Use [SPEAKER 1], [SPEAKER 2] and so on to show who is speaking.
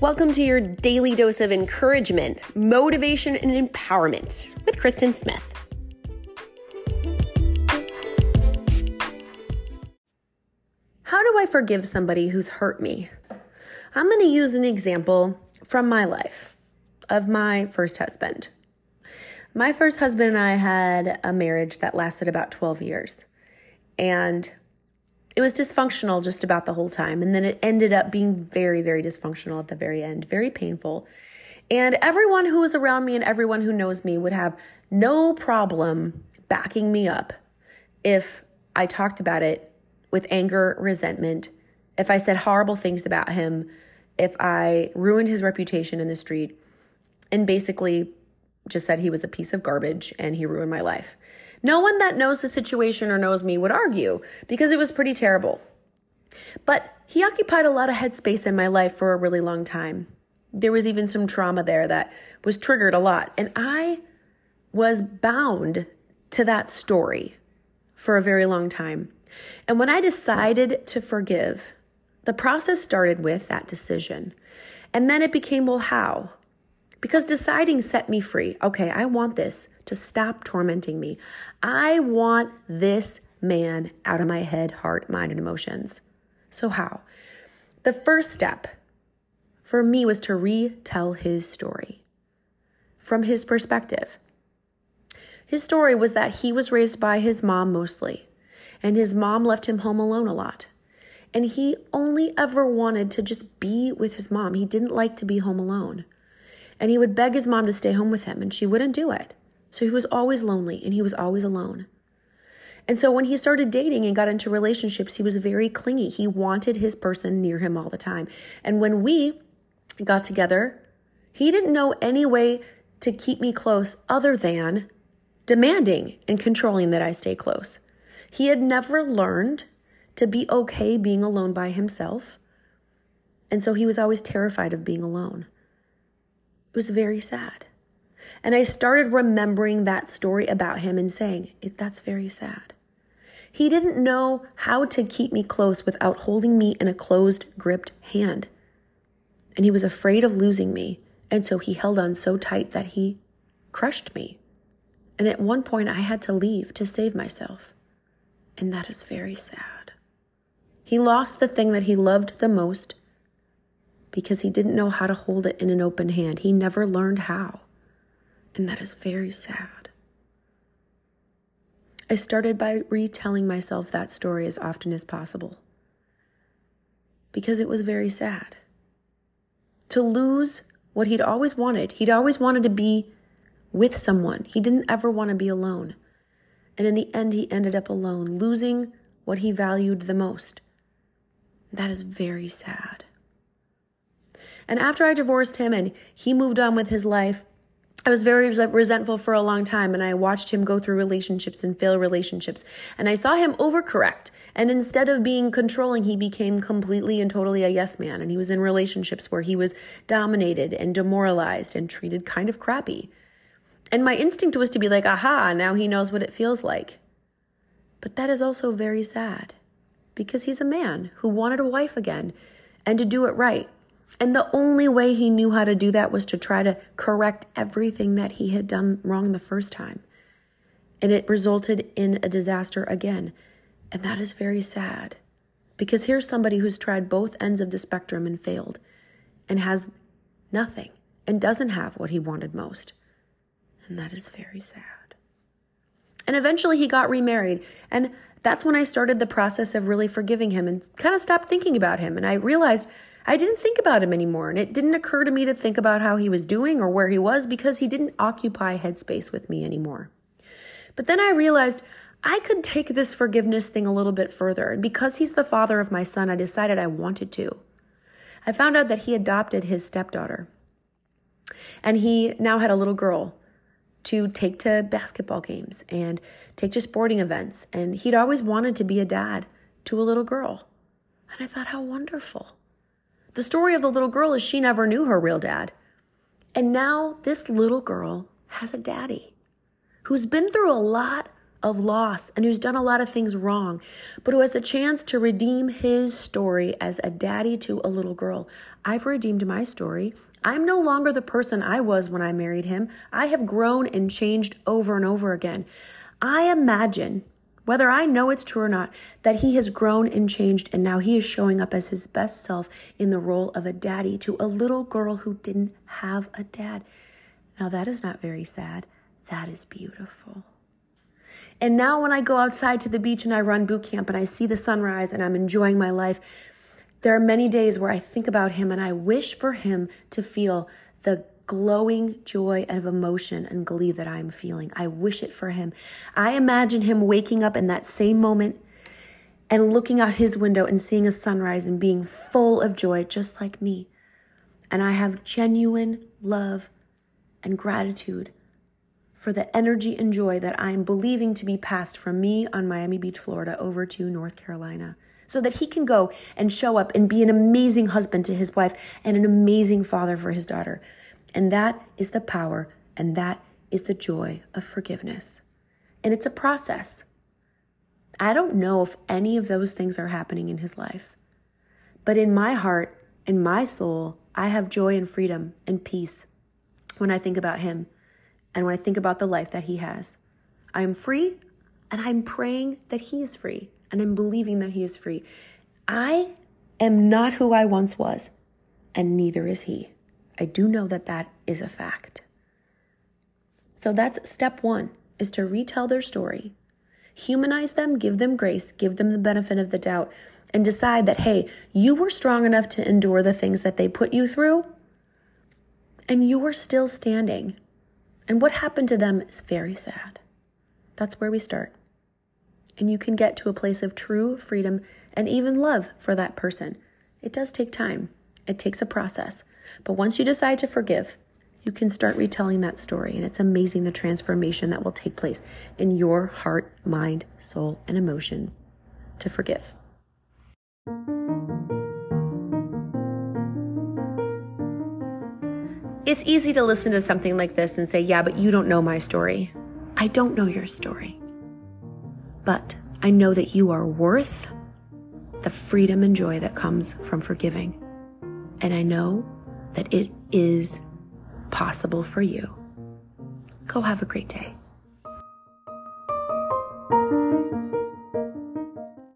[SPEAKER 1] Welcome to your daily dose of encouragement, motivation, and empowerment with Kristen Smith. How do I forgive somebody who's hurt me? I'm going to use an example from my life of my first husband. My first husband and I had a marriage that lasted about 12 years. And it was dysfunctional just about the whole time. And then it ended up being very, very dysfunctional at the very end, very painful. And everyone who was around me and everyone who knows me would have no problem backing me up if I talked about it with anger, resentment, if I said horrible things about him, if I ruined his reputation in the street, and basically just said he was a piece of garbage and he ruined my life. No one that knows the situation or knows me would argue because it was pretty terrible. But he occupied a lot of headspace in my life for a really long time. There was even some trauma there that was triggered a lot. And I was bound to that story for a very long time. And when I decided to forgive, the process started with that decision. And then it became, well, how? Because deciding set me free. Okay, I want this to stop tormenting me. I want this man out of my head, heart, mind, and emotions. So, how? The first step for me was to retell his story from his perspective. His story was that he was raised by his mom mostly, and his mom left him home alone a lot. And he only ever wanted to just be with his mom. He didn't like to be home alone. And he would beg his mom to stay home with him, and she wouldn't do it. So he was always lonely and he was always alone. And so when he started dating and got into relationships, he was very clingy. He wanted his person near him all the time. And when we got together, he didn't know any way to keep me close other than demanding and controlling that I stay close. He had never learned to be okay being alone by himself. And so he was always terrified of being alone. It was very sad. And I started remembering that story about him and saying, that's very sad. He didn't know how to keep me close without holding me in a closed, gripped hand. And he was afraid of losing me. And so he held on so tight that he crushed me. And at one point, I had to leave to save myself. And that is very sad. He lost the thing that he loved the most because he didn't know how to hold it in an open hand. He never learned how. And that is very sad. I started by retelling myself that story as often as possible because it was very sad. To lose what he'd always wanted, he'd always wanted to be with someone. He didn't ever want to be alone. And in the end, he ended up alone, losing what he valued the most. That is very sad. And after I divorced him and he moved on with his life, I was very resentful for a long time and I watched him go through relationships and fail relationships. And I saw him overcorrect. And instead of being controlling, he became completely and totally a yes man. And he was in relationships where he was dominated and demoralized and treated kind of crappy. And my instinct was to be like, aha, now he knows what it feels like. But that is also very sad because he's a man who wanted a wife again and to do it right. And the only way he knew how to do that was to try to correct everything that he had done wrong the first time. And it resulted in a disaster again. And that is very sad because here's somebody who's tried both ends of the spectrum and failed and has nothing and doesn't have what he wanted most. And that is very sad. And eventually he got remarried. And that's when I started the process of really forgiving him and kind of stopped thinking about him. And I realized I didn't think about him anymore, and it didn't occur to me to think about how he was doing or where he was because he didn't occupy headspace with me anymore. But then I realized I could take this forgiveness thing a little bit further, and because he's the father of my son, I decided I wanted to. I found out that he adopted his stepdaughter, and he now had a little girl to take to basketball games and take to sporting events, and he'd always wanted to be a dad to a little girl. And I thought, how wonderful. The story of the little girl is she never knew her real dad. And now this little girl has a daddy who's been through a lot of loss and who's done a lot of things wrong, but who has the chance to redeem his story as a daddy to a little girl. I've redeemed my story. I'm no longer the person I was when I married him. I have grown and changed over and over again. I imagine, whether I know it's true or not, that he has grown and changed and now he is showing up as his best self in the role of a daddy to a little girl who didn't have a dad. Now, that is not very sad. That is beautiful. And now, when I go outside to the beach and I run boot camp and I see the sunrise and I'm enjoying my life, there are many days where I think about him and I wish for him to feel the glowing joy of emotion and glee that I'm feeling. I wish it for him. I imagine him waking up in that same moment and looking out his window and seeing a sunrise and being full of joy, just like me. And I have genuine love and gratitude for the energy and joy that I am believing to be passed from me on Miami Beach, Florida, over to North Carolina, so that he can go and show up and be an amazing husband to his wife and an amazing father for his daughter. And that is the power and that is the joy of forgiveness. And it's a process. I don't know if any of those things are happening in his life, but in my heart, in my soul, I have joy and freedom and peace when I think about him and when I think about the life that he has. I am free and I'm praying that he is free and I'm believing that he is free. I am not who I once was, and neither is he. I do know that that is a fact. So that's step one is to retell their story, humanize them, give them grace, give them the benefit of the doubt, and decide that, hey, you were strong enough to endure the things that they put you through and you are still standing. And what happened to them is very sad. That's where we start. And you can get to a place of true freedom and even love for that person. It does take time, it takes a process. But once you decide to forgive, you can start retelling that story. And it's amazing the transformation that will take place in your heart, mind, soul, and emotions to forgive. It's easy to listen to something like this and say, yeah, but you don't know my story. I don't know your story. But I know that you are worth the freedom and joy that comes from forgiving. And I know that it is possible for you. Go have a great day.